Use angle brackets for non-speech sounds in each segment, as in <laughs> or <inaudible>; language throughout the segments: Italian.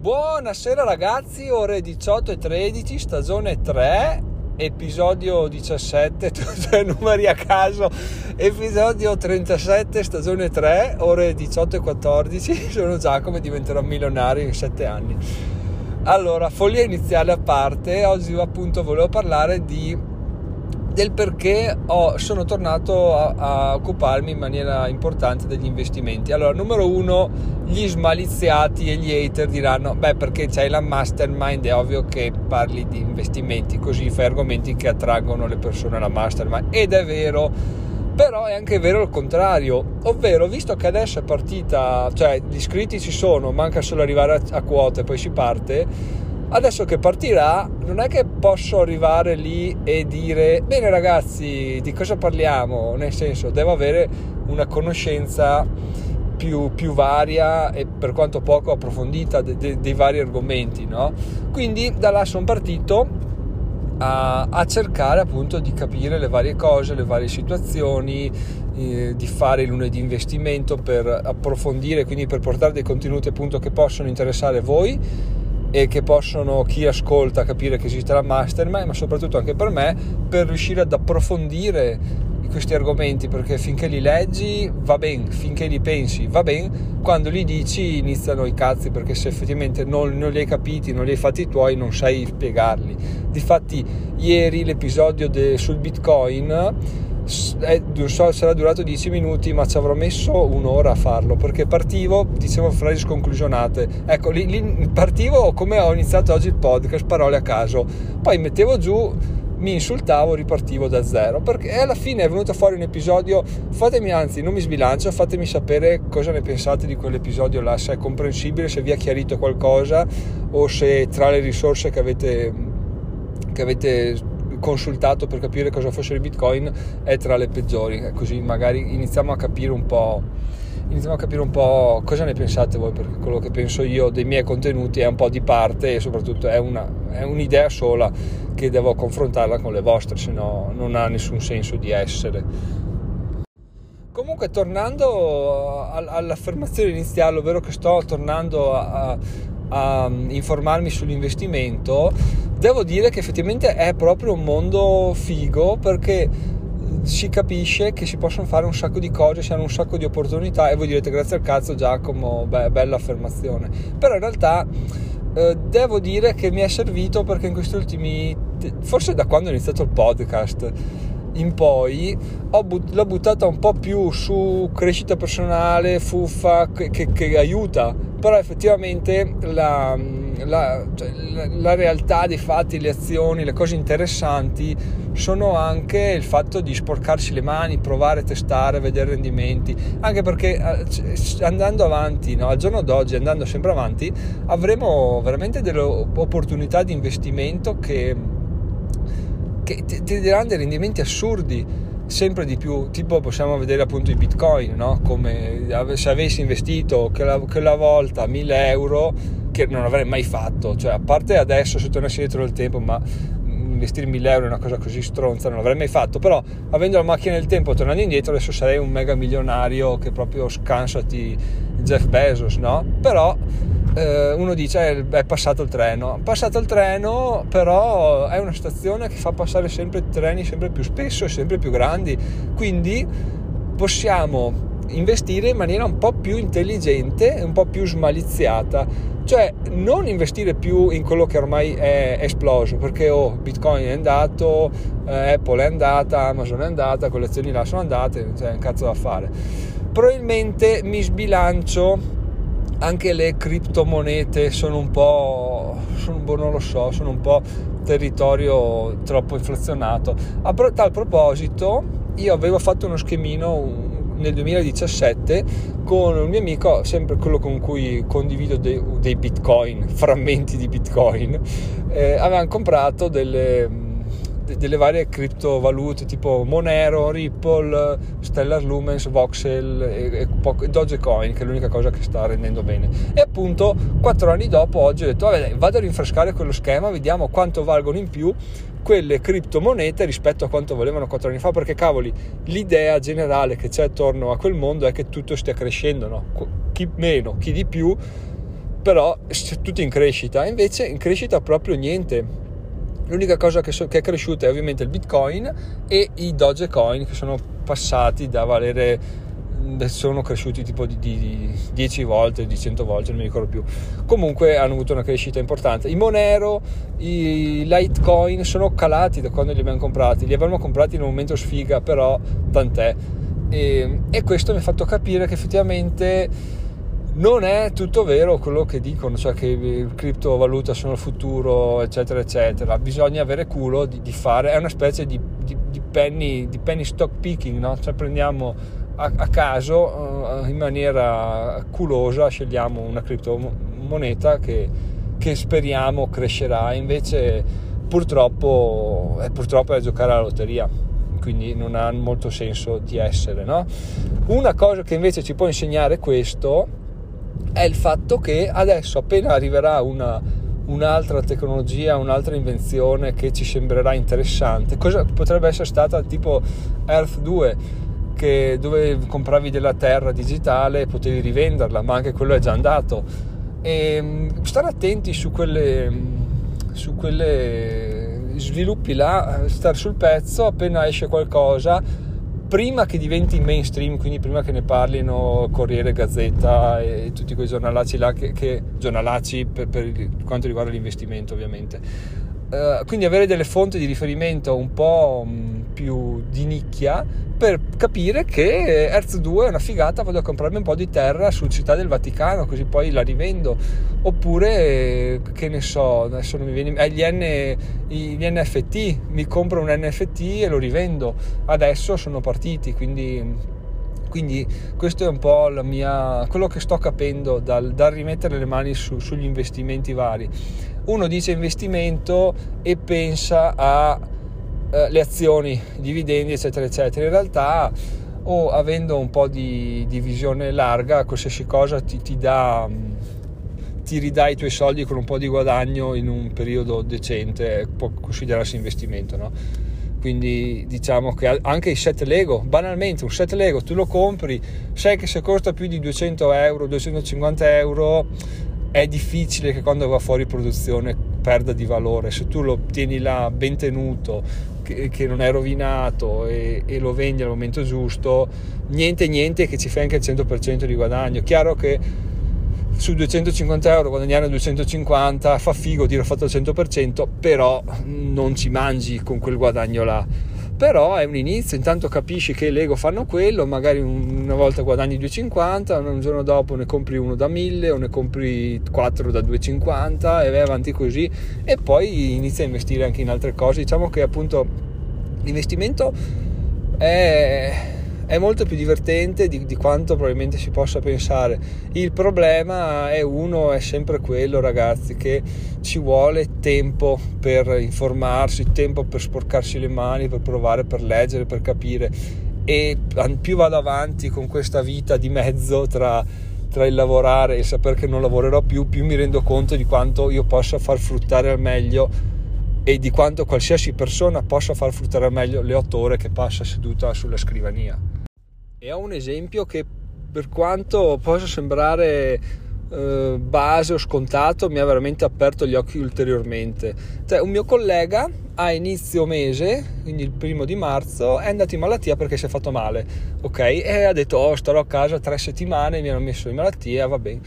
Buonasera ragazzi, ore 18 e 13, stagione 3, episodio 17, tutti <laughs> numeri a caso, episodio 37, stagione 3, ore 18 e 14, <laughs> sono Giacomo e diventerò milionario in 7 anni. Allora, follia iniziale a parte, oggi appunto volevo parlare di del perché ho, sono tornato a, a, occuparmi in maniera importante degli investimenti. Allora, numero uno, gli smaliziati e gli hater diranno: Beh, perché c'hai la mastermind, è ovvio che parli di investimenti, così fai argomenti che attraggono le persone alla mastermind. Ed è vero, però è anche vero il contrario, ovvero visto che adesso è partita, cioè gli iscritti ci sono, manca solo arrivare a, a quote, poi si parte Adesso che partirà, non è che posso arrivare lì e dire, bene ragazzi, di cosa parliamo? Nel senso, devo avere una conoscenza più, più varia e per quanto poco approfondita de, de, dei vari argomenti, no? Quindi da là sono partito a, cercare appunto di capire le varie cose, le varie situazioni, eh, di fare lunedì investimento per approfondire, quindi per portare dei contenuti appunto che possono interessare voi e che possono chi ascolta capire che esiste la mastermind, ma soprattutto anche per me, per riuscire ad approfondire questi argomenti perché finché li leggi va bene, finché li pensi va bene, quando li dici iniziano i cazzi perché se effettivamente non, non, li hai capiti, non li hai fatti tuoi, non sai spiegarli. Difatti ieri l'episodio de, sul Bitcoin è, sarà durato 10 minuti, ma ci avrò messo un'ora a farlo perché partivo, dicevo frasi sconclusionate. Ecco, lì, lì partivo come ho iniziato oggi il podcast, parole a caso. Poi mettevo giù mi insultavo, ripartivo da zero. Perché alla fine è venuto fuori un episodio. Fatemi anzi, non mi sbilancio, fatemi sapere cosa ne pensate di quell'episodio là, se è comprensibile, se vi ha chiarito qualcosa o se tra le risorse che avete, che avete consultato per capire cosa fosse il bitcoin è tra le peggiori. Così magari iniziamo a capire un po' iniziamo a capire un po' cosa ne pensate voi perché quello che penso io dei miei contenuti è un po' di parte e soprattutto è, una, è un'idea sola che devo confrontarla con le vostre se no non ha nessun senso di essere. Comunque tornando all'affermazione iniziale ovvero che sto tornando a, a informarmi sull'investimento devo dire che effettivamente è proprio un mondo figo perché si capisce che si possono fare un sacco di cose, si hanno un sacco di opportunità e voi direte grazie al cazzo Giacomo, beh, bella affermazione. Però in realtà eh, devo dire che mi è servito perché in questi ultimi, forse da quando ho iniziato il podcast in poi but- l'ho buttata un po' più su crescita personale, fuffa, che, che, che aiuta, però effettivamente la la, cioè, la, realtà dei fatti, le azioni, le cose interessanti sono anche il fatto di sporcarsi le mani, provare, testare, vedere rendimenti, anche perché eh, andando avanti, no, al giorno d'oggi, andando sempre avanti, avremo veramente delle opportunità di investimento che, che ti, ti daranno dei rendimenti assurdi sempre di più, tipo possiamo vedere appunto i bitcoin, no? come se avessi investito quella, quella volta 1000 euro che non avrei mai fatto, cioè a parte adesso se tornassi indietro nel tempo, ma investire 1000 euro è una cosa così stronza, non l'avrei mai fatto, però avendo la macchina del tempo tornando indietro adesso sarei un mega milionario che proprio scansati Jeff Bezos, no? Però eh, uno dice eh, è passato il treno, passato il treno, però è una stazione che fa passare sempre treni sempre più spesso e sempre più grandi, quindi possiamo investire in maniera un po' più intelligente un po' più smaliziata. Cioè non investire più in quello che ormai è esploso perché oh, bitcoin è andato eh, apple è andata amazon è andata quelle azioni là sono andate cioè un cazzo da fare. Probabilmente mi sbilancio. Anche le criptomonete sono un po' sono po' non lo so sono un po' territorio troppo inflazionato. A tal proposito io avevo fatto uno schemino nel 2017 con un mio amico, sempre quello con cui condivido dei, dei bitcoin, <laughs> frammenti di bitcoin, eh, avevano comprato delle delle varie criptovalute tipo Monero, Ripple, Stellar Lumens, Voxel e, e Dogecoin che è l'unica cosa che sta rendendo bene. E appunto quattro anni dopo oggi ho detto vabbè vado a rinfrescare quello schema vediamo quanto valgono in più quelle criptomonete rispetto a quanto volevano quattro anni fa perché cavoli l'idea generale che c'è attorno a quel mondo è che tutto stia crescendo no? chi meno chi di più però tutti in crescita, invece in crescita proprio niente. L'unica cosa che, so, che, è cresciuta è ovviamente il Bitcoin e i Dogecoin che sono passati da valere sono cresciuti tipo di, di, 10 volte, di 100 volte, non mi ricordo più. Comunque hanno avuto una crescita importante. I Monero, i Litecoin sono calati da quando li abbiamo comprati. Li avevamo comprati in un momento sfiga, però tant'è. E, e questo mi ha fatto capire che effettivamente non è tutto vero quello che dicono, cioè che le criptovaluta sono il futuro, eccetera, eccetera. Bisogna avere culo di, di fare, è una specie di, di, di, penny, penny stock picking, no? Cioè prendiamo a, a caso, eh, in maniera culosa, scegliamo una criptomoneta che, che speriamo crescerà, invece purtroppo, eh, purtroppo è giocare alla lotteria quindi non ha molto senso di essere. No? Una cosa che invece ci può insegnare questo è il fatto che adesso appena arriverà una, un'altra tecnologia, un'altra invenzione che ci sembrerà interessante, cosa potrebbe essere stata tipo Earth 2, che, dove compravi della terra digitale potevi rivenderla, ma anche quello è già andato. E ehm, stare attenti su quelle, su quelle sviluppi là, stare sul pezzo appena esce qualcosa prima che diventi mainstream, quindi prima che ne parlino Corriere, Gazzetta e tutti quei giornalacci là, che, che giornalacci per, per, quanto riguarda l'investimento ovviamente. Uh, quindi avere delle fonti di riferimento un po' più di nicchia per capire che Hertz 2 è una figata, vado a comprarmi un po' di terra sul Città del Vaticano, così poi la rivendo. Oppure, che ne so, adesso non mi viene... Eh, gli, N, gli NFT, mi compro un NFT e lo rivendo. Adesso sono partiti, quindi quindi questo è un po' mia, quello che sto capendo dal, dal rimettere le mani su, sugli investimenti vari. Uno dice investimento e pensa a eh, le azioni, dividendi, eccetera, eccetera. In realtà, o avendo un po' di, di visione larga, qualsiasi cosa ti, ti dà mm, ti ridai i tuoi soldi con un po' di guadagno in un periodo decente, può considerarsi investimento, no? Quindi diciamo che anche i set Lego, banalmente un set Lego tu lo compri, sai che se costa più di 200 euro, 250 euro, è difficile che quando va fuori produzione perda di valore. Se tu lo tieni là ben tenuto, che, che non è rovinato e, e, lo vendi al momento giusto, niente niente che ci fai anche il 100% di guadagno. Chiaro che su 250 euro guadagnare 250 fa figo dire ho fatto il 100%, però non ci mangi con quel guadagno là però è un inizio, intanto capisci che Lego fanno quello, magari una volta guadagni 2,50, un giorno dopo ne compri uno da 1000 o ne compri 4 da 2,50 e vai avanti così e poi inizi a investire anche in altre cose. Diciamo che appunto l'investimento è è molto più divertente di, di, quanto probabilmente si possa pensare. Il problema è uno, è sempre quello, ragazzi, che ci vuole tempo per informarsi, tempo per sporcarsi le mani, per provare, per leggere, per capire. E più vado avanti con questa vita di mezzo tra, tra il lavorare e il sapere che non lavorerò più, più mi rendo conto di quanto io possa far fruttare al meglio e di quanto qualsiasi persona possa far fruttare al meglio le otto ore che passa seduta sulla scrivania. E ho un esempio che per quanto possa sembrare eh, base o scontato mi ha veramente aperto gli occhi ulteriormente. Cioè, un mio collega a inizio mese, quindi il primo di marzo, è andato in malattia perché si è fatto male, ok? E ha detto, oh, starò a casa tre settimane, mi hanno messo in malattia, va bene.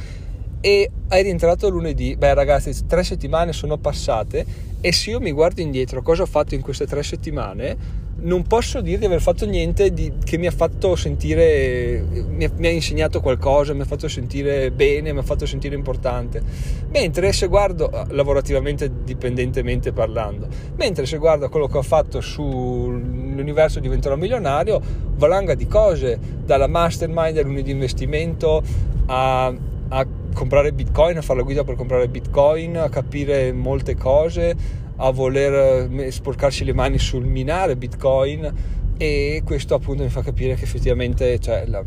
E è rientrato lunedì. Beh, ragazzi, tre settimane sono passate e se io mi guardo indietro cosa ho fatto in queste tre settimane, non posso dire di aver fatto niente di, che mi ha fatto sentire, mi ha, mi ha, insegnato qualcosa, mi ha fatto sentire bene, mi ha fatto sentire importante. Mentre se guardo, lavorativamente, dipendentemente parlando, mentre se guardo quello che ho fatto sull'universo diventerò milionario, valanga di cose, dalla mastermind a lunedì investimento a, a comprare bitcoin, a fare la guida per comprare bitcoin, a capire molte cose a voler eh, sporcarsi le mani sul minare bitcoin e questo appunto mi fa capire che effettivamente cioè, la,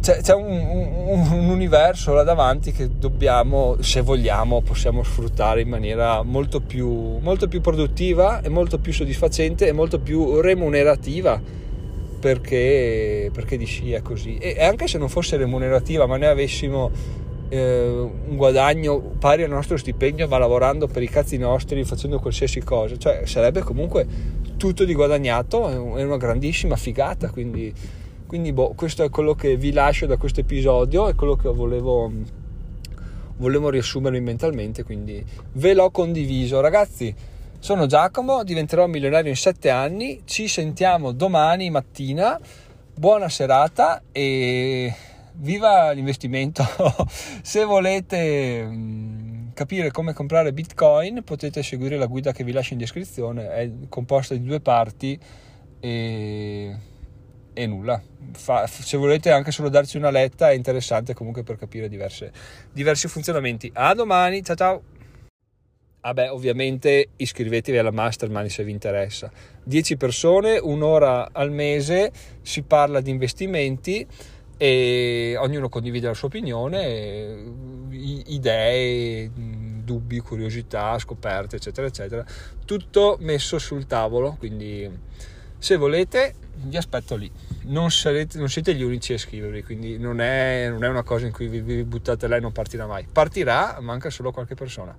c'è, c'è un, un, un, universo là davanti che dobbiamo, se vogliamo, possiamo sfruttare in maniera molto più, molto più produttiva e molto più soddisfacente e molto più remunerativa. Perché, perché di sì è così. E anche se non fosse remunerativa ma ne avessimo un guadagno pari al nostro stipendio ma lavorando per i cazzi nostri facendo qualsiasi cosa. Cioè sarebbe comunque tutto di guadagnato è una grandissima figata quindi, quindi boh, questo è quello che vi lascio da questo episodio è quello che volevo volevo riassumermi mentalmente quindi ve l'ho condiviso. Ragazzi sono Giacomo, diventerò milionario in 7 anni, ci sentiamo domani mattina, buona serata e viva l'investimento. <laughs> Se volete mm, capire come comprare Bitcoin potete seguire la guida che vi lascio in descrizione, è composta di due parti e, e nulla. Fa, se volete anche solo darci una letta è interessante comunque per capire diverse, diversi funzionamenti. A domani, ciao ciao! Ah beh, ovviamente iscrivetevi alla mastermind se vi interessa. 10 persone, un'ora al mese, si parla di investimenti e ognuno condivide la sua opinione, idee, dubbi, curiosità, scoperte, eccetera, eccetera. Tutto messo sul tavolo, quindi se volete vi aspetto lì. Non, sarete, non siete gli unici a iscrivervi, quindi non è, non è una cosa in cui vi, vi buttate là e non partirà mai. Partirà, manca solo qualche persona.